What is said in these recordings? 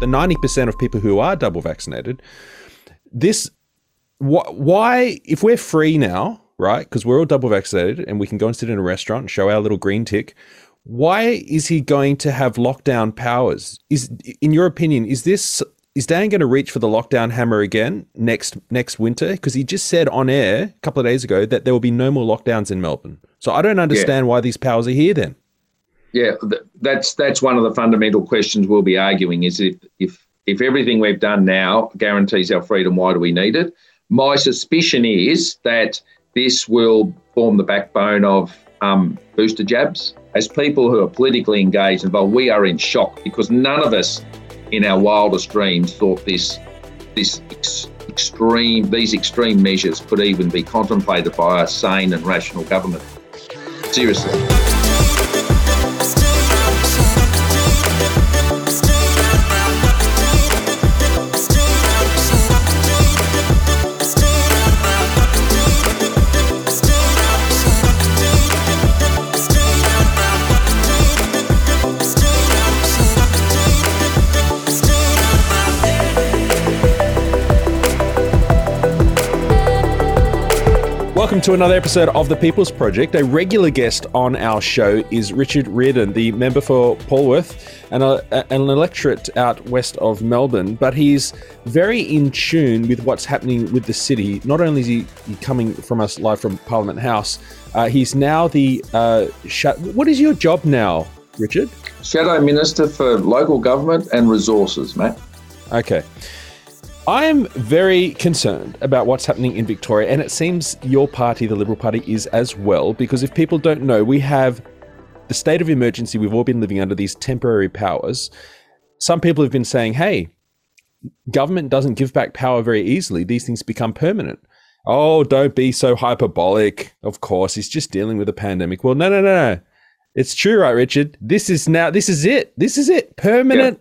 the 90% of people who are double vaccinated. This, wh- why, if we're free now, right, because we're all double vaccinated and we can go and sit in a restaurant and show our little green tick, why is he going to have lockdown powers? Is, in your opinion, is this is Dan going to reach for the lockdown hammer again next next winter? Because he just said on air a couple of days ago that there will be no more lockdowns in Melbourne. So I don't understand yeah. why these powers are here then. Yeah, that's that's one of the fundamental questions we'll be arguing: is if if if everything we've done now guarantees our freedom, why do we need it? My suspicion is that this will form the backbone of um, booster jabs. As people who are politically engaged involved, we are in shock because none of us in our wildest dreams thought this this ex- extreme these extreme measures could even be contemplated by a sane and rational government. Seriously. Welcome to another episode of The People's Project. A regular guest on our show is Richard Riordan, the member for Polwarth and a, an electorate out west of Melbourne. But he's very in tune with what's happening with the city. Not only is he coming from us live from Parliament House, uh, he's now the. Uh, sh- what is your job now, Richard? Shadow Minister for Local Government and Resources, Matt. Okay. I am very concerned about what's happening in Victoria, and it seems your party, the Liberal Party, is as well. Because if people don't know, we have the state of emergency. We've all been living under these temporary powers. Some people have been saying, hey, government doesn't give back power very easily. These things become permanent. Oh, don't be so hyperbolic. Of course, he's just dealing with a pandemic. Well, no, no, no, no. It's true, right, Richard? This is now, this is it. This is it. Permanent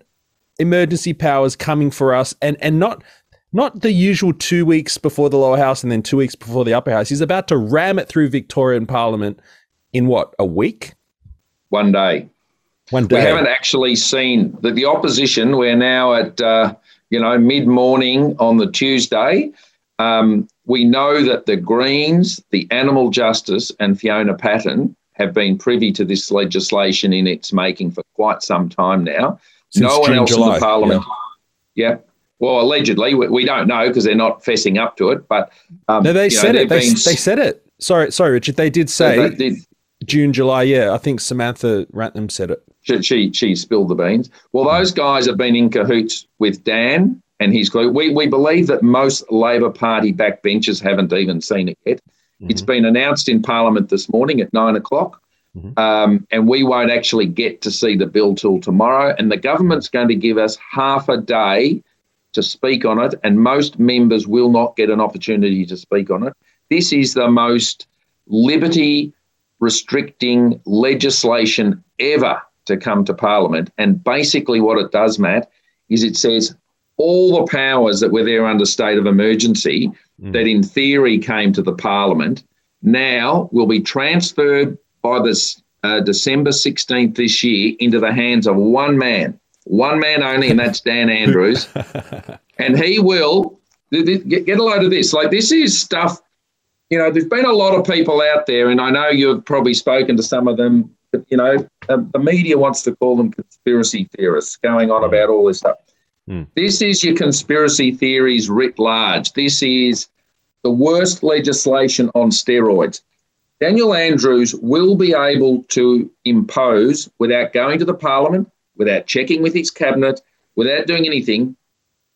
emergency powers coming for us and and not not the usual two weeks before the lower house and then two weeks before the upper house. He's about to ram it through Victorian Parliament in what a week, one day. One day. We haven't actually seen that the opposition. We're now at uh, you know mid morning on the Tuesday. Um, we know that the Greens, the Animal Justice, and Fiona Patten have been privy to this legislation in its making for quite some time now. Since no one June, else July, in the parliament. Yeah. yeah. Well, allegedly, we, we, don't know because they're not fessing up to it. But um, no, they said know, it. They, been... they said it. Sorry, sorry, Richard. They did say they did. June, July. Yeah, I think Samantha Ratnam said it. She, she, she spilled the beans. Well, those guys have been in cahoots with Dan and his group. We we believe that most Labor Party backbenchers haven't even seen it yet. Mm-hmm. It's been announced in Parliament this morning at nine o'clock. Mm-hmm. Um, and we won't actually get to see the bill till tomorrow. And the government's going to give us half a day to speak on it, and most members will not get an opportunity to speak on it. This is the most liberty restricting legislation ever to come to Parliament. And basically, what it does, Matt, is it says all the powers that were there under state of emergency mm. that in theory came to the Parliament now will be transferred by this uh, December 16th this year into the hands of one man, one man only, and that's Dan Andrews. and he will get, a load of this. Like, this is stuff, you know, there's been a lot of people out there, and I know you've probably spoken to some of them. But, you know, um, the media wants to call them conspiracy theorists going on about all this stuff. Mm. This is your conspiracy theories writ large. This is the worst legislation on steroids. Daniel Andrews will be able to impose, without going to the parliament, without checking with his cabinet, without doing anything,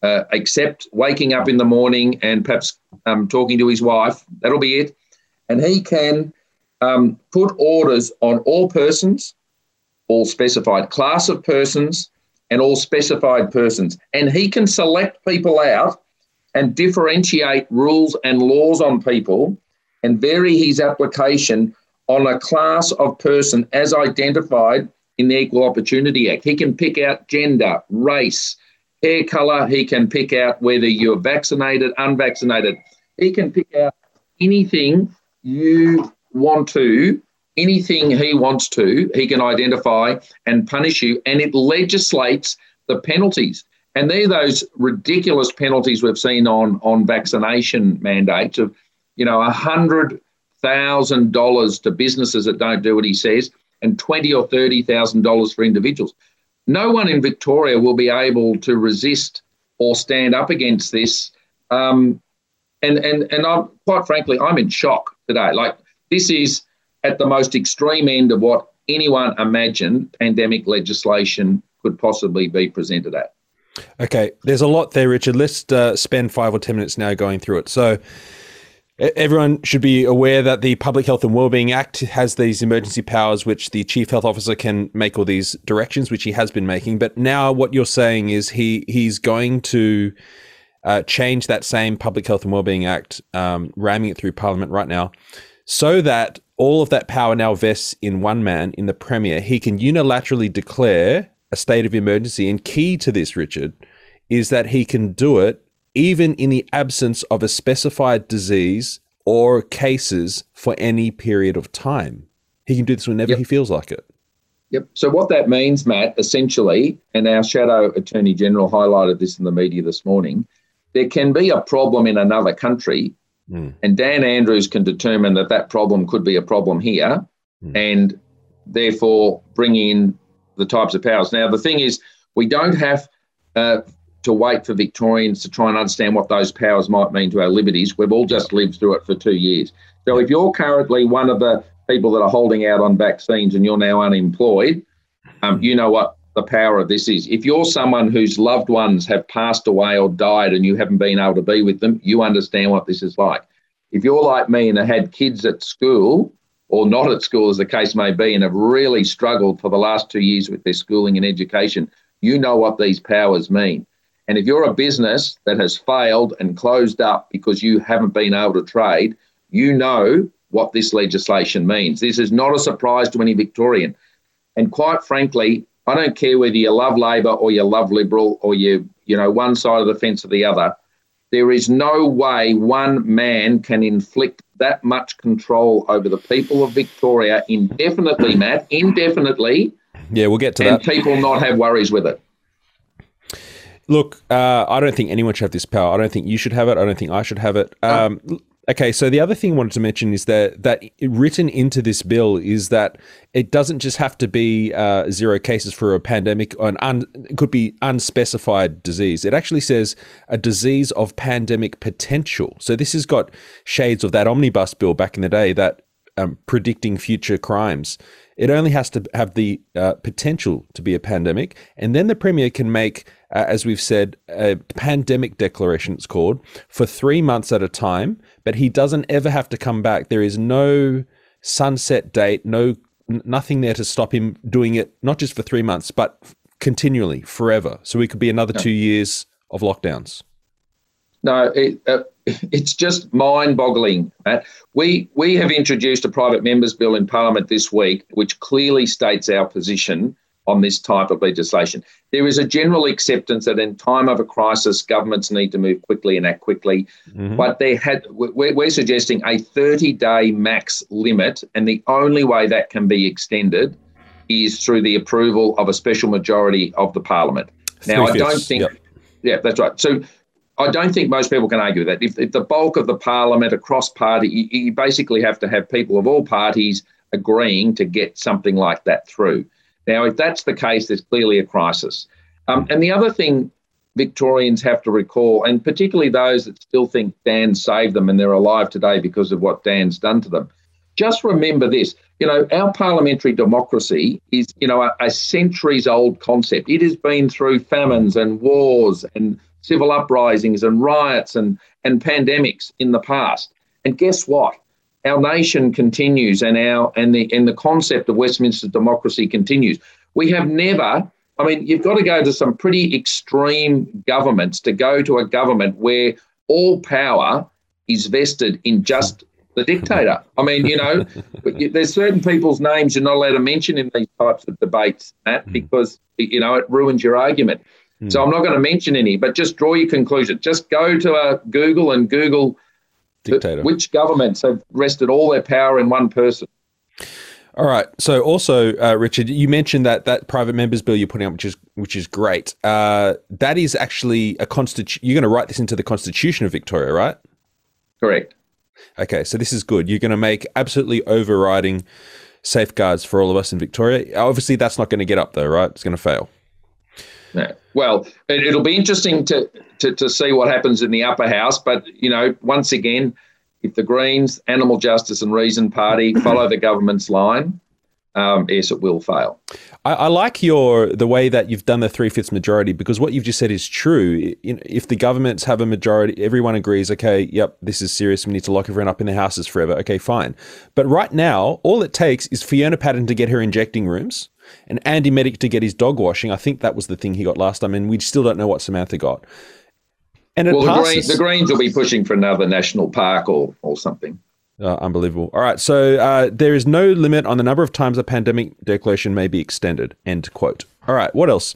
uh, except waking up in the morning and perhaps um, talking to his wife. That'll be it. And he can um, put orders on all persons, all specified class of persons, and all specified persons. And he can select people out and differentiate rules and laws on people and vary his application on a class of person as identified in the Equal Opportunity Act. He can pick out gender, race, hair colour. He can pick out whether you're vaccinated, unvaccinated. He can pick out anything you want to, anything he wants to, he can identify and punish you. And it legislates the penalties. And they're those ridiculous penalties we've seen on, on vaccination mandates of, you know, a hundred thousand dollars to businesses that don't do what he says, and twenty or thirty thousand dollars for individuals. No one in Victoria will be able to resist or stand up against this. Um, and and and I'm quite frankly, I'm in shock today. Like this is at the most extreme end of what anyone imagined pandemic legislation could possibly be presented at. Okay, there's a lot there, Richard. Let's uh, spend five or ten minutes now going through it. So. Everyone should be aware that the Public Health and Wellbeing Act has these emergency powers, which the Chief Health Officer can make all these directions, which he has been making. But now, what you're saying is he he's going to uh, change that same Public Health and Wellbeing Act, um, ramming it through Parliament right now, so that all of that power now vests in one man, in the Premier. He can unilaterally declare a state of emergency. And key to this, Richard, is that he can do it even in the absence of a specified disease or cases for any period of time. He can do this whenever yep. he feels like it. Yep. So what that means, Matt, essentially, and our shadow attorney general highlighted this in the media this morning, there can be a problem in another country, mm. and Dan Andrews can determine that that problem could be a problem here, mm. and therefore bring in the types of powers. Now, the thing is, we don't have uh, to wait for Victorians to try and understand what those powers might mean to our liberties. We've all just lived through it for two years. So if you're currently one of the people that are holding out on vaccines and you're now unemployed, um, you know what the power of this is. If you're someone whose loved ones have passed away or died and you haven't been able to be with them, you understand what this is like. If you're like me and have had kids at school or not at school, as the case may be, and have really struggled for the last two years with their schooling and education, you know what these powers mean. And if you're a business that has failed and closed up because you haven't been able to trade, you know what this legislation means. This is not a surprise to any Victorian. And quite frankly, I don't care whether you love Labor or you love Liberal or you, you know, one side of the fence or the other. There is no way one man can inflict that much control over the people of Victoria indefinitely, Matt, indefinitely. Yeah, we'll get to and that. And people not have worries with it. Look, uh, I don't think anyone should have this power. I don't think you should have it. I don't think I should have it. Um, okay, so the other thing I wanted to mention is that that written into this bill is that it doesn't just have to be uh, zero cases for a pandemic or an un, it could be unspecified disease. It actually says a disease of pandemic potential. So this has got shades of that omnibus bill back in the day that um, predicting future crimes. It only has to have the uh, potential to be a pandemic, and then the premier can make uh, as we've said, a pandemic declaration, it's called, for three months at a time, but he doesn't ever have to come back. There is no sunset date, no nothing there to stop him doing it, not just for three months, but continually, forever. So we could be another two years of lockdowns. No, it, uh, it's just mind-boggling. Matt. We we have introduced a private members bill in Parliament this week, which clearly states our position on this type of legislation. There is a general acceptance that in time of a crisis, governments need to move quickly and act quickly. Mm-hmm. But they had we're, we're suggesting a 30-day max limit, and the only way that can be extended is through the approval of a special majority of the parliament. Now, I don't think, yep. yeah, that's right. So. I don't think most people can argue that. If, if the bulk of the parliament across party, you, you basically have to have people of all parties agreeing to get something like that through. Now, if that's the case, there's clearly a crisis. Um, and the other thing Victorians have to recall, and particularly those that still think Dan saved them and they're alive today because of what Dan's done to them, just remember this. You know, our parliamentary democracy is, you know, a, a centuries old concept. It has been through famines and wars and civil uprisings and riots and, and pandemics in the past. And guess what? our nation continues and our and the and the concept of Westminster democracy continues. We have never I mean, you've got to go to some pretty extreme governments to go to a government where all power is vested in just the dictator. I mean, you know, there's certain people's names you're not allowed to mention in these types of debates, Matt, hmm. because you know it ruins your argument. So. I'm not going to mention any, but just draw your conclusion. Just go to a Google and Google dictator. Which governments have rested all their power in one person? All right. So also, uh, Richard, you mentioned that that private members bill you're putting up, which is which is great. Uh, that is actually a constitution. You're going to write this into the Constitution of Victoria, right? Correct. Okay, so this is good. You're going to make absolutely overriding safeguards for all of us in Victoria. Obviously, that's not going to get up though, right? It's going to fail. No. Well, it, will be interesting to, to to see what happens in the upper house. But you know, once again if the Greens, Animal Justice and Reason Party follow the government's line, um, yes, it will fail. I, I, like your the way that you've done the three fifths majority because what you've just said is true. If the governments have a majority, everyone agrees. Okay, yep, this is serious. We need to lock everyone up in their houses forever. Okay, fine. But right now, all it takes is Fiona Patten to get her injecting rooms and Andy Meddick to get his dog washing. I think that was the thing he got last time, and we still don't know what Samantha got. And well, the, Green, the, Greens will be pushing for another national park or, or something. Uh, unbelievable. All right. So uh, there is no limit on the number of times a pandemic declaration may be extended. End quote. All right. What else?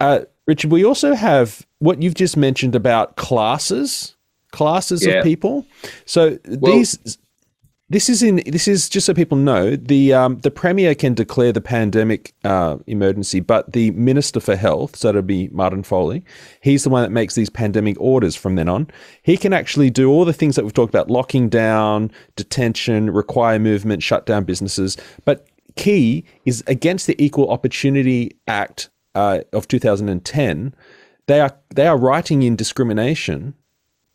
Uh, Richard, we also have what you've just mentioned about classes, classes yeah. of people. So well, these this is in this is just so people know the um, the premier can declare the pandemic uh, emergency, but the minister for health, so it'll be Martin Foley, he's the one that makes these pandemic orders from then on. He can actually do all the things that we've talked about: locking down, detention, require movement, shut down businesses. But key is against the Equal Opportunity Act uh, of 2010. They are they are writing in discrimination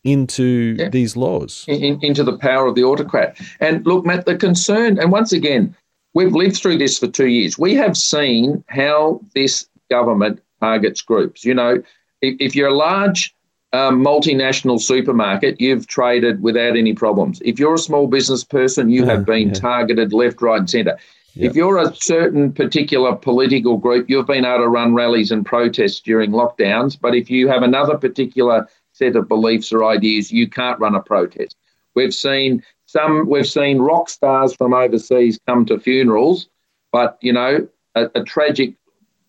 into yeah. these laws, in, into the power of the autocrat. And look, Matt, the concern, and once again, we've lived through this for two years. We have seen how this government targets groups. You know, if, if you're a large um, multinational supermarket, you've traded without any problems. If you're a small business person, you yeah, have been yeah. targeted left, right, and centre. If you're a certain particular political group, you've been able to run rallies and protests during lockdowns. But if you have another particular set of beliefs or ideas, you can't run a protest. We've seen some, we've seen rock stars from overseas come to funerals, but you know, a, a tragic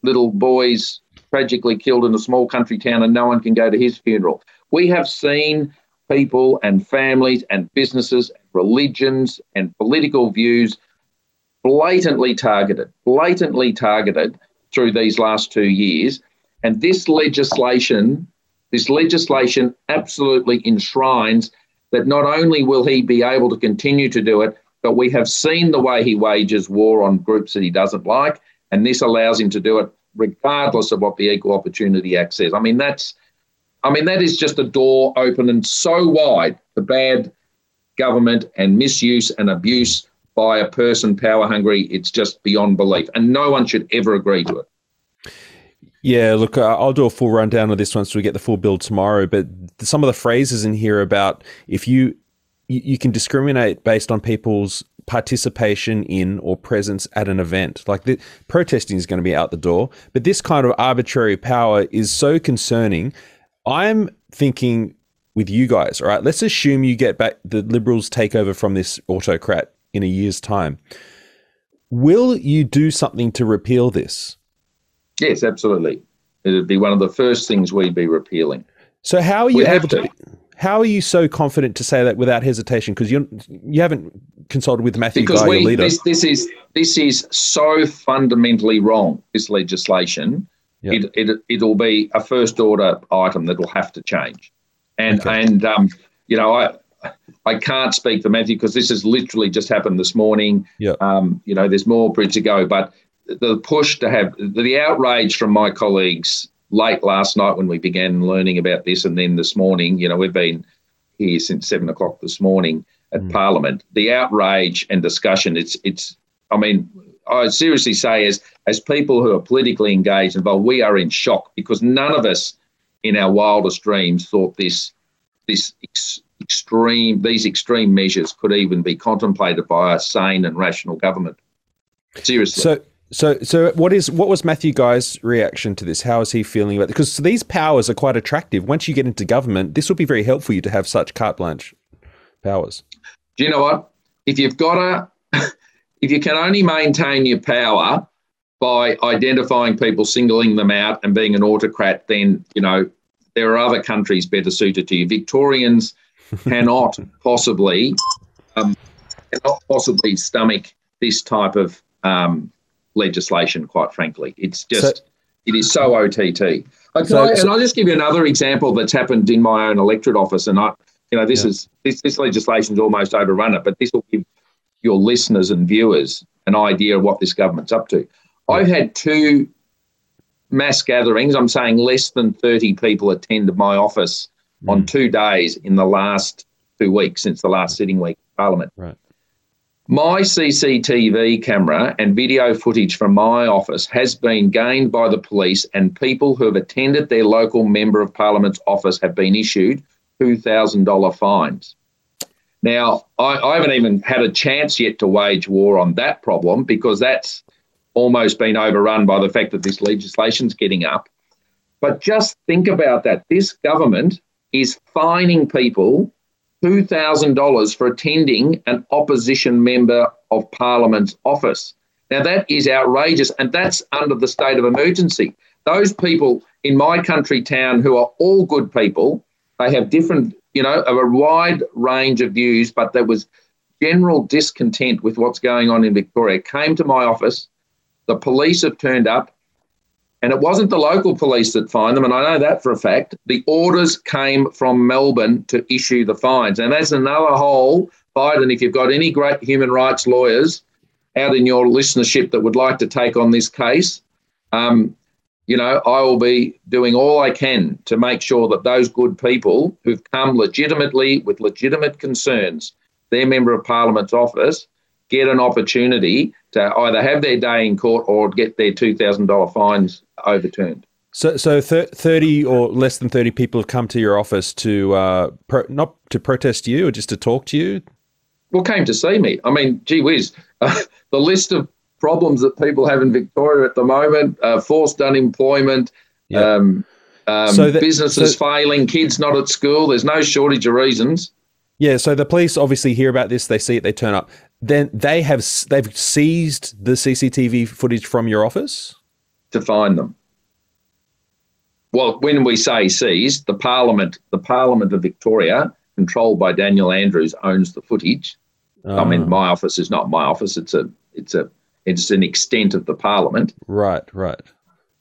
little boy's tragically killed in a small country town and no one can go to his funeral. We have seen people and families and businesses, and religions and political views blatantly targeted, blatantly targeted through these last two years. And this legislation this legislation absolutely enshrines that not only will he be able to continue to do it, but we have seen the way he wages war on groups that he doesn't like, and this allows him to do it regardless of what the Equal Opportunity Act says. I mean, that's, I mean, that is just a door open and so wide for bad government and misuse and abuse by a person power hungry. It's just beyond belief, and no one should ever agree to it. Yeah, look, I'll do a full rundown of this once we get the full build tomorrow. But some of the phrases in here about if you you can discriminate based on people's participation in or presence at an event. Like the, protesting is going to be out the door, but this kind of arbitrary power is so concerning. I'm thinking with you guys. All right, let's assume you get back the liberals take over from this autocrat in a year's time. Will you do something to repeal this? Yes, absolutely. It'd be one of the first things we'd be repealing. So how are you able to, to? How are you so confident to say that without hesitation? Because you you haven't consulted with Matthew because Guy, we, your leader. This, this is this is so fundamentally wrong. This legislation, yep. it, it it'll be a first order item that'll have to change, and okay. and um, you know I. I can't speak for Matthew because this has literally just happened this morning. Yeah. Um, you know, there's more bridge to go, but the push to have the outrage from my colleagues late last night when we began learning about this, and then this morning, you know, we've been here since seven o'clock this morning at mm. Parliament. The outrage and discussion, it's it's. I mean, I seriously say, as as people who are politically engaged involved, we are in shock because none of us, in our wildest dreams, thought this this ex- extreme these extreme measures could even be contemplated by a sane and rational government. Seriously. So so, so what is what was Matthew Guy's reaction to this? How is he feeling about it? Because these powers are quite attractive. Once you get into government, this will be very helpful for you to have such carte blanche powers. Do you know what? If you've got a, if you can only maintain your power by identifying people, singling them out, and being an autocrat, then you know there are other countries better suited to you. Victorians cannot possibly, um, cannot possibly stomach this type of um, legislation. Quite frankly, it's just so, it is so OTT. Uh, so, I, and I'll just give you another example that's happened in my own electorate office, and I, you know, this yeah. is this this legislation's almost overrun it, but this will give your listeners and viewers an idea of what this government's up to. I've had two mass gatherings. I'm saying less than 30 people attended my office mm. on two days in the last two weeks since the last sitting week of Parliament. Right. My CCTV camera and video footage from my office has been gained by the police, and people who have attended their local Member of Parliament's office have been issued $2,000 fines. Now, I, I, haven't even had a chance yet to wage war on that problem because that's almost been overrun by the fact that this legislation's getting up. But just think about that. This government is fining people $2,000 for attending an opposition member of parliament's office. Now, that is outrageous, and that's under the state of emergency. Those people in my country town who are all good people, they have different, you know, a wide range of views, but there was general discontent with what's going on in Victoria, came to my office the police have turned up, and it wasn't the local police that fined them, and I know that for a fact. The orders came from Melbourne to issue the fines, and that's another whole Biden, if you've got any great human rights lawyers out in your listenership that would like to take on this case, um, you know, I will be doing all I can to make sure that those good people who've come legitimately with legitimate concerns, their member of parliament's office, get an opportunity to either have their day in court or get their $2,000 fines overturned. So, so thirty or less than thirty people have come to your office to uh, pro- not to protest you or just to talk to you. Well, came to see me. I mean, gee whiz, uh, the list of problems that people have in Victoria at the moment: uh, forced unemployment, yep. um, um, so that, businesses so, failing, kids not at school. There's no shortage of reasons. Yeah, so the police obviously hear about this, they see it, they turn up. Then they have they've seized the CCTV footage from your office to find them. Well, when we say seized, the Parliament, the Parliament of Victoria, controlled by Daniel Andrews, owns the footage. I mean, ah. my office is not my office; it's a, it's a, it's an extent of the Parliament. Right, right.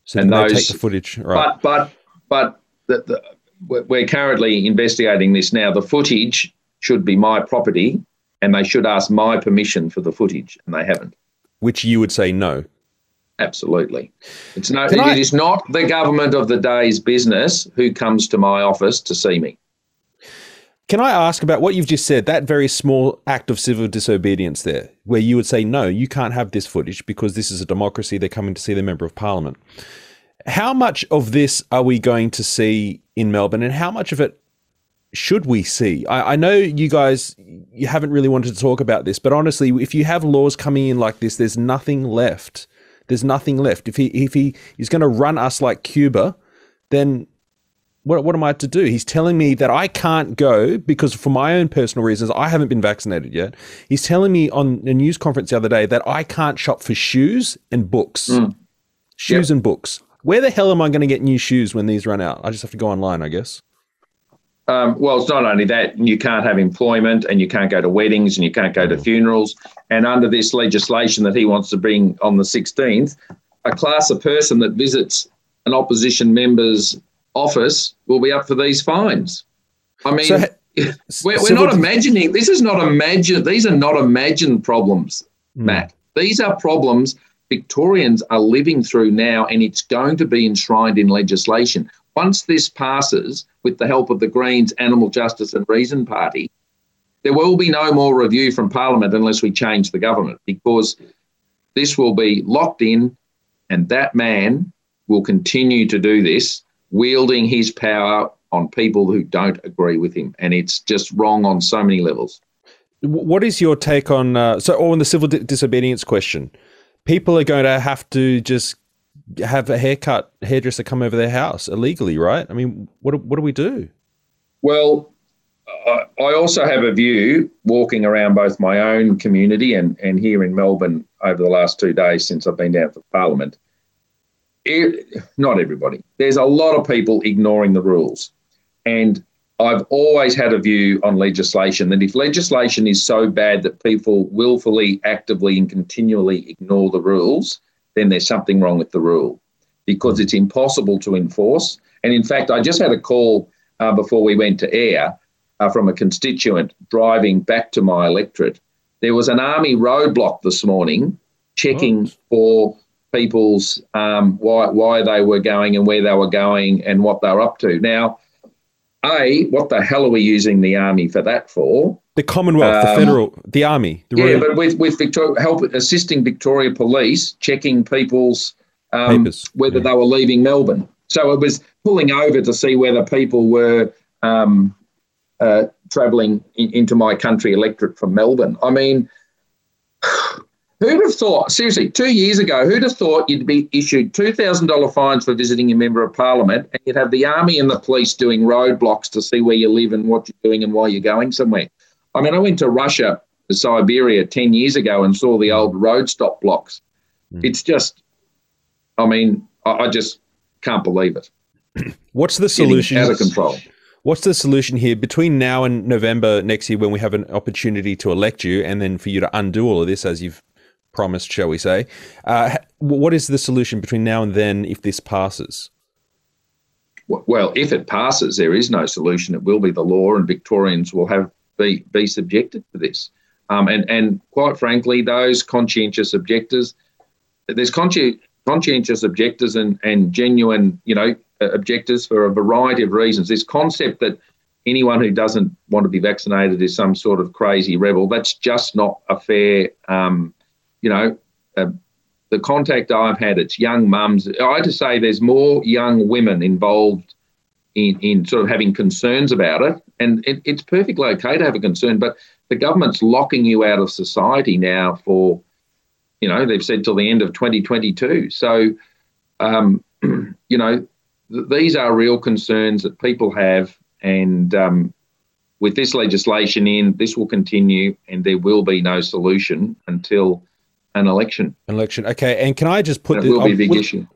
So and those, take the footage, right? But, but, but the, the, we're currently investigating this now. The footage should be my property and they should ask my permission for the footage, and they haven't. Which you would say no. Absolutely. It's no, Can it I... is not the government of the day's business who comes to my office to see me. Can I ask about what you've just said, that very small act of civil disobedience there, where you would say, no, you can't have this footage because this is a democracy, they're coming to see the Member of Parliament. How much of this are we going to see in Melbourne, and how much of it should we see? I, I, know you guys you haven't really wanted to talk about this, but honestly, if you have laws coming in like this, there's nothing left. There's nothing left. If he if he is going to run us like Cuba, then what what am I to do? He's telling me that I can't go because for my own personal reasons, I haven't been vaccinated yet. He's telling me on a news conference the other day that I can't shop for shoes and books. Mm. Shoes yep. and books. Where the hell am I going to get new shoes when these run out? I just have to go online, I guess. Um, well, it's not only that, you can't have employment and you can't go to weddings and you can't go to mm. funerals. And under this legislation that he wants to bring on the 16th, a class of person that visits an opposition member's office will be up for these fines. I mean, so, we're, we're so not imagining, this is not imagine, these are not imagined problems, mm. Matt. These are problems Victorians are living through now, and it's going to be enshrined in legislation. Once this passes, with the help of the Greens, Animal Justice and Reason Party, there will be no more review from Parliament unless we change the government because this will be locked in and that man will continue to do this, wielding his power on people who don't agree with him. And it's just wrong on so many levels. What is your take on uh, so on the civil di- disobedience question? People are going to have to just have a haircut hairdresser come over their house illegally, right? I mean, what what do we do? Well, I also have a view walking around both my own community and, and here in Melbourne over the last two days since I've been down for Parliament. It, not everybody. There's a lot of people ignoring the rules. And I've always had a view on legislation that if legislation is so bad that people willfully, actively, and continually ignore the rules, then there's something wrong with the rule because it's impossible to enforce. And in fact, I just had a call uh, before we went to air uh, from a constituent driving back to my electorate. There was an army roadblock this morning checking oh. for people's um, why why they were going and where they were going and what they were up to. Now, a what the hell are we using the army for that for? The Commonwealth, um, the federal, the army. The yeah, but with with Victoria help assisting Victoria Police checking people's um, whether yeah. they were leaving Melbourne. So it was pulling over to see whether people were um, uh, travelling in, into my country electorate from Melbourne. I mean, Who'd have thought, seriously, two years ago, who'd have thought you'd be issued $2,000 fines for visiting a member of parliament and you'd have the army and the police doing roadblocks to see where you live and what you're doing and why you're going somewhere? I mean, I went to Russia, to Siberia 10 years ago and saw the old road stop blocks. Mm. It's just, I mean, I, I, just can't believe it. What's the solution? Getting out of control. What's the solution here between now and November next year when we have an opportunity to elect you and then for you to undo all of this as you've promised, shall we say. Uh, what is the solution between now and then if this passes? Well, if it passes, there is no solution. It will be the law, and Victorians will have be be subjected to this. Um, and and quite frankly, those conscientious objectors, there's consci- conscientious objectors and and genuine, you know, objectors for a variety of reasons. This concept that anyone who doesn't want to be vaccinated is some sort of crazy rebel. That's just not a fair um, you know, uh, the contact I've had, it's young mums. I to say there's more young women involved in, in sort of having concerns about it. And it, it's perfectly okay to have a concern, but the government's locking you out of society now for, you know, they've said till the end of 2022. So, um, you know, th- these are real concerns that people have. And um, with this legislation in, this will continue and there will be no solution until an election. An election. Okay. And can I just put and it the, will be a big issue.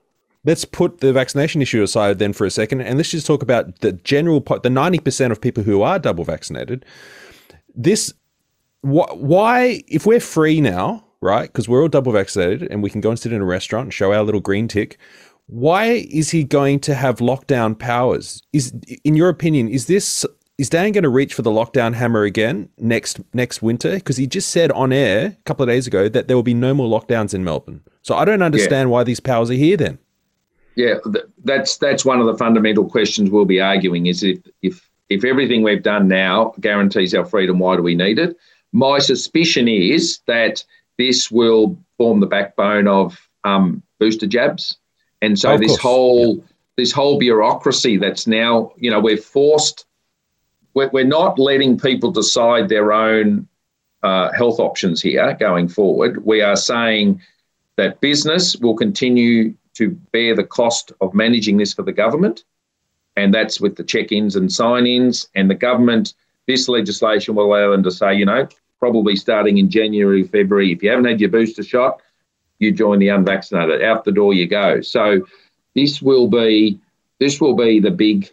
Let's put the vaccination issue aside then for a second, and let's just talk about the general, the ninety percent of people who are double vaccinated. This, wh- why, if we're free now, right? Because we're all double vaccinated, and we can go and sit in a restaurant and show our little green tick. Why is he going to have lockdown powers? Is, in your opinion, is this is Dan going to reach for the lockdown hammer again next next winter? Because he just said on air a couple of days ago that there will be no more lockdowns in Melbourne. So I don't understand yeah. why these powers are here then. Yeah, that's that's one of the fundamental questions we'll be arguing is if if if everything we've done now guarantees our freedom, why do we need it? My suspicion is that this will form the backbone of um, booster jabs, and so oh, this course. whole yeah. this whole bureaucracy that's now you know we're forced we're not letting people decide their own uh, health options here going forward. We are saying that business will continue to bear the cost of managing this for the government, and that's with the check ins and sign ins. And the government, this legislation will allow them to say, you know, probably starting in January, February, if you haven't had your booster shot, you join the unvaccinated. Out the door you go. So this will be this will be the big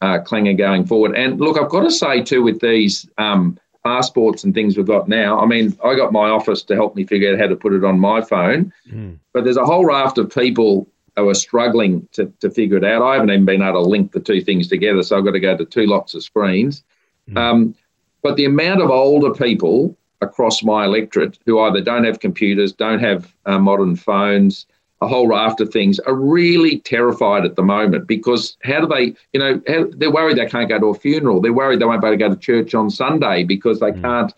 uh, clanger going forward. And look, I've got to say too, with these um, passports and things we've got now, I mean, I got my office to help me figure out how to put it on my phone, mm. but there's a whole raft of people who are struggling to, to figure it out. I haven't even been able to link the two things together, so I've got to go to two lots of screens. Mm. Um, but the amount of older people across my electorate who either don't have computers, don't have uh, modern phones, a whole raft of things are really terrified at the moment because how do they, you know, how, they're worried they can't go to a funeral. They're worried they won't be able to go to church on Sunday because they mm. can't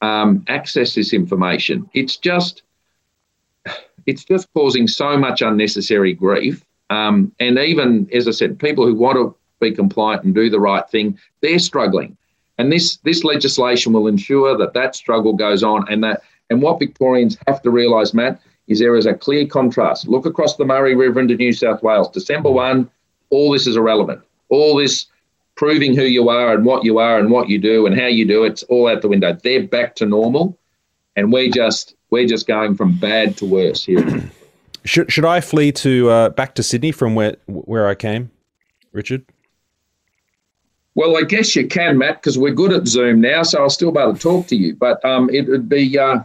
um, access this information. It's just, it's just causing so much unnecessary grief. Um, and even, as I said, people who want to be compliant and do the right thing, they're struggling. And this this legislation will ensure that that struggle goes on, and that and what Victorians have to realise, Matt, is there is a clear contrast. Look across the Murray River into New South Wales. December 1, all this is irrelevant. All this proving who you are and what you are and what you do and how you do it's all out the window. They're back to normal, and we're just we're just going from bad to worse here. should should I flee to uh, back to Sydney from where where I came, Richard? Well, I guess you can, Matt, because we're good at Zoom now, so I'll still be able to talk to you. But um, it would be uh,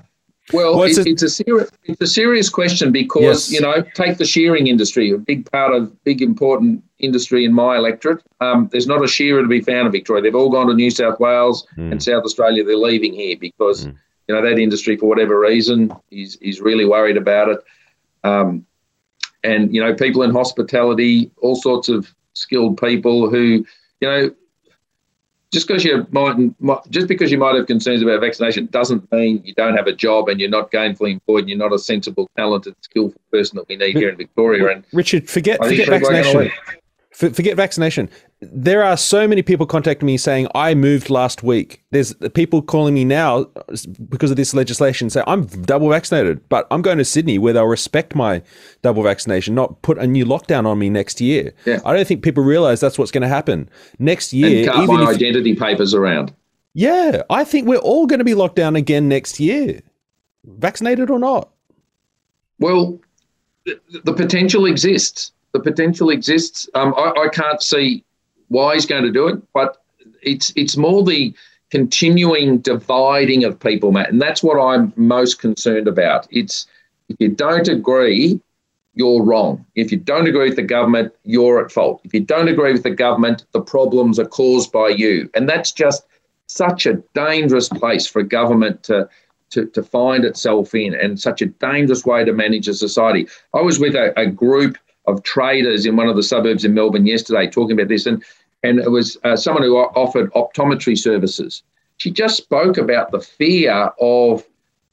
well, it, a, it's, a serious it's a serious question because yes. you know take the shearing industry, a big part of big important industry in my electorate. Um, there's not a shearer to be found in Victoria. They've all gone to New South Wales mm. and South Australia. They're leaving here because mm. you know that industry, for whatever reason, is is really worried about it. Um, and you know, people in hospitality, all sorts of skilled people who, you know, just because you might, just because you might have concerns about vaccination doesn't mean you don't have a job and you're not gainfully employed and you're not a sensible, talented, skillful person that we need here in Victoria. And Richard, forget forget vaccination. Forget vaccination. There are so many people contacting me saying I moved last week. There's people calling me now because of this legislation say I'm double vaccinated, but I'm going to Sydney where they'll respect my double vaccination, not put a new lockdown on me next year. Yeah. I don't think people realize that's what's going to happen next year. And even my if, identity papers around. Yeah, I think we're all going to be locked down again next year, vaccinated or not. Well, the, the potential exists the potential exists. Um, I, I, can't see why he's going to do it, but it's it's more the continuing dividing of people, Matt, and that's what I'm most concerned about. It's if you don't agree, you're wrong. If you don't agree with the government, you're at fault. If you don't agree with the government, the problems are caused by you, and that's just such a dangerous place for a government to. To, to find itself in and such a dangerous way to manage a society. I was with a, a group of traders in one of the suburbs in Melbourne yesterday talking about this, and and it was uh, someone who offered optometry services. She just spoke about the fear of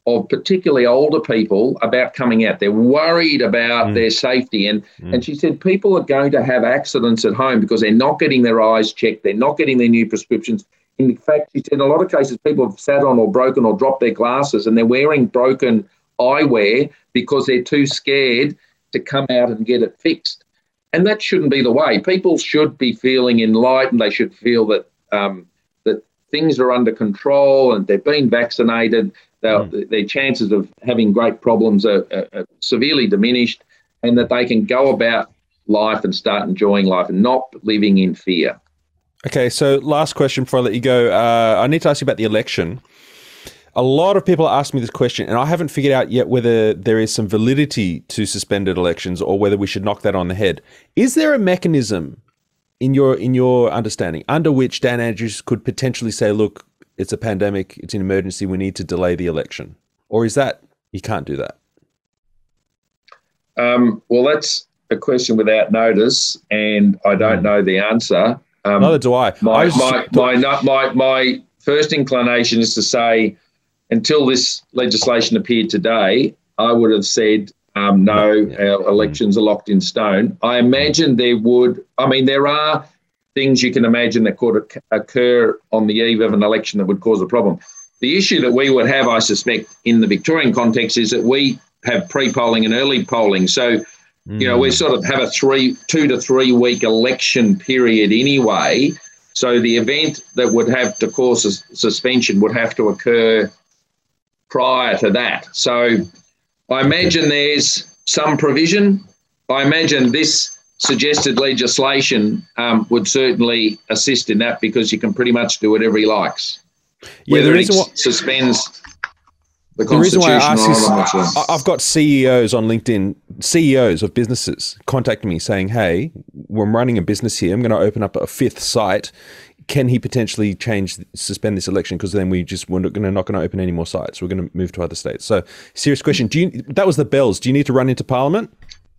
of particularly older people about coming out. They're worried about mm. their safety, and mm. and she said people are going to have accidents at home because they're not getting their eyes checked. They're not getting their new prescriptions. In fact, she said in a lot of cases people have sat on or broken or dropped their glasses, and they're wearing broken eyewear because they're too scared to come out and get it fixed. And that shouldn't be the way. People should be feeling enlightened. They should feel that um, that things are under control and they've been vaccinated. Mm. Their chances of having great problems are, are, are severely diminished, and that they can go about life and start enjoying life and not living in fear. Okay, so last question before I let you go. Uh, I need to ask you about the election a lot of people ask me this question, and I haven't figured out yet whether there is some validity to suspended elections or whether we should knock that on the head. Is there a mechanism in your in your understanding under which Dan Andrews could potentially say, "Look, it's a pandemic, it's an emergency, we need to delay the election," or is that he can't do that? Um, well, that's a question without notice, and I don't mm. know the answer. Um, Neither do I. My, I my, my, my, my first inclination is to say until this legislation appeared today, I would have said um, no, our elections are locked in stone. I imagine there would, I mean, there are things you can imagine that could occur on the eve of an election that would cause a problem. The issue that we would have, I suspect, in the Victorian context is that we have pre-polling and early polling. So, mm. you know, we mm. sort of have a three, two to three week election period anyway. So the event that would have to cause a suspension would have to occur prior to that. So I imagine there's some provision. I imagine this suggested legislation um, would certainly assist in that because you can pretty much do whatever he likes. Yeah, Whether why, suspends the, the reason why I ask is I've got CEOs on LinkedIn, CEOs of businesses contacting me saying, "Hey, we're running a business here. I'm going to open up a fifth site. Can he potentially change suspend this election? Because then we just we're not going to not going to open any more sites. We're going to move to other states. So serious question. Do you that was the bells. Do you need to run into parliament?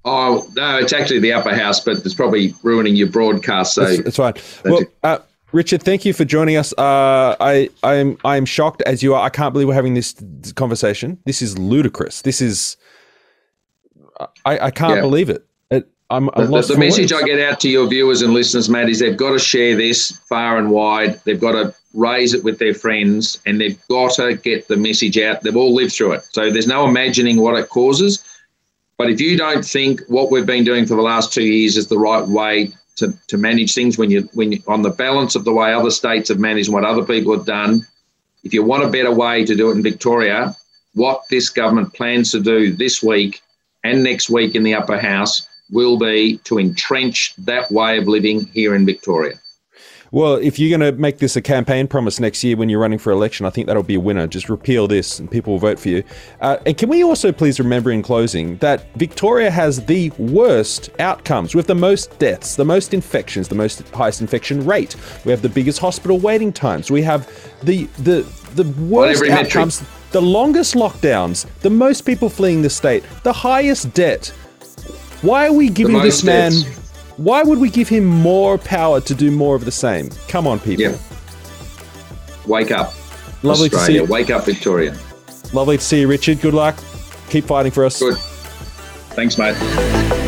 Oh no it's actually the upper house but it's probably ruining your broadcast so that's, that's fine. Well uh, Richard, thank you for joining us. Uh, I I am I am shocked as you are. I can't believe we're having this conversation. This is ludicrous. This is I, I can't yeah. believe it. I'm, I'm the, the, the message I get out to your viewers and listeners, Matt, is they've got to share this far and wide. They've got to raise it with their friends, and they've got to get the message out. They've all lived through it, so there's no imagining what it causes. But if you don't think what we've been doing for the last two years is the right way to, to manage things, when you when you on the balance of the way other states have managed what other people have done, if you want a better way to do it in Victoria, what this government plans to do this week and next week in the upper house will be to entrench that way of living here in Victoria. Well, if you're going to make this a campaign promise next year when you're running for election, I think that'll be a winner. Just repeal this and people will vote for you. Uh, and can we also please remember in closing that Victoria has the worst outcomes with the most deaths, the most infections, the most highest infection rate. We have the biggest hospital waiting times. We have the the the worst outcomes, the longest lockdowns, the most people fleeing the state, the highest debt. Why are we giving this man deaths why would we give him more power to do more of the same? Come on, people. Yeah. Wake up. Lovely Australia. to see you. Wake up, Victoria. Lovely to see you, Richard. Good luck. Keep fighting for us. Good. Thanks, mate.